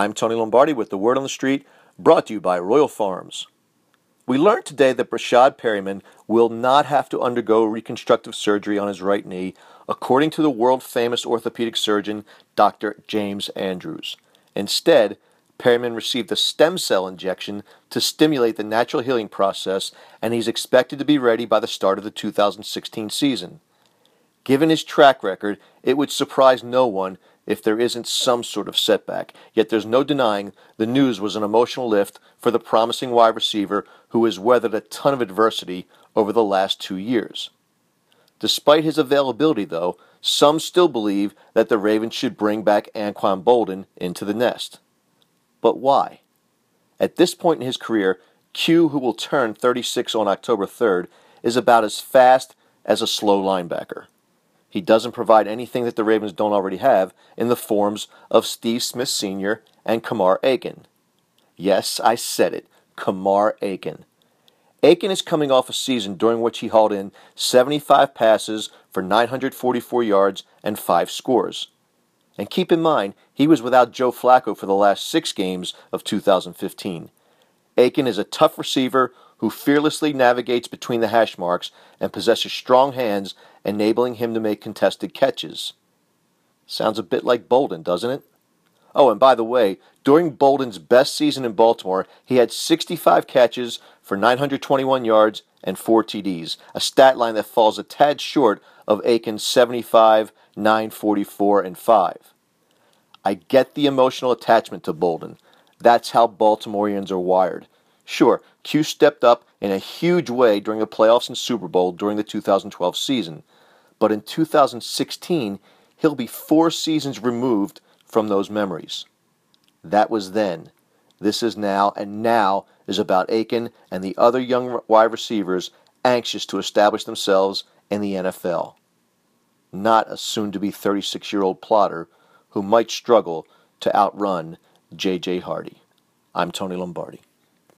I'm Tony Lombardi with the Word on the Street, brought to you by Royal Farms. We learned today that Breshad Perriman will not have to undergo reconstructive surgery on his right knee, according to the world famous orthopedic surgeon Dr. James Andrews. Instead, Perriman received a stem cell injection to stimulate the natural healing process, and he's expected to be ready by the start of the 2016 season. Given his track record, it would surprise no one if there isn't some sort of setback. Yet there's no denying the news was an emotional lift for the promising wide receiver who has weathered a ton of adversity over the last two years. Despite his availability, though, some still believe that the Ravens should bring back Anquan Boldin into the nest. But why? At this point in his career, Q, who will turn 36 on October 3rd, is about as fast as a slow linebacker. He doesn't provide anything that the Ravens don't already have in the forms of Steve Smith Sr. and Kamar Aiken. Yes, I said it, Kamar Aiken. Aiken is coming off a season during which he hauled in 75 passes for 944 yards and 5 scores. And keep in mind, he was without Joe Flacco for the last six games of 2015. Aiken is a tough receiver who fearlessly navigates between the hash marks and possesses strong hands, enabling him to make contested catches. Sounds a bit like Boldin, doesn't it? Oh, and by the way, during Boldin's best season in Baltimore, he had 65 catches for 921 yards and 4 TDs, a stat line that falls a tad short of Aiken's 75, 944, and 5. I get the emotional attachment to Boldin. That's how Baltimoreans are wired. Sure, Q stepped up in a huge way during the playoffs and Super Bowl during the 2012 season, but in 2016, he'll be four seasons removed from those memories. That was then. This is now, and now is about Aiken and the other young wide receivers anxious to establish themselves in the NFL. Not a soon to be 36 year old plotter who might struggle to outrun J.J. Hardy. I'm Tony Lombardi.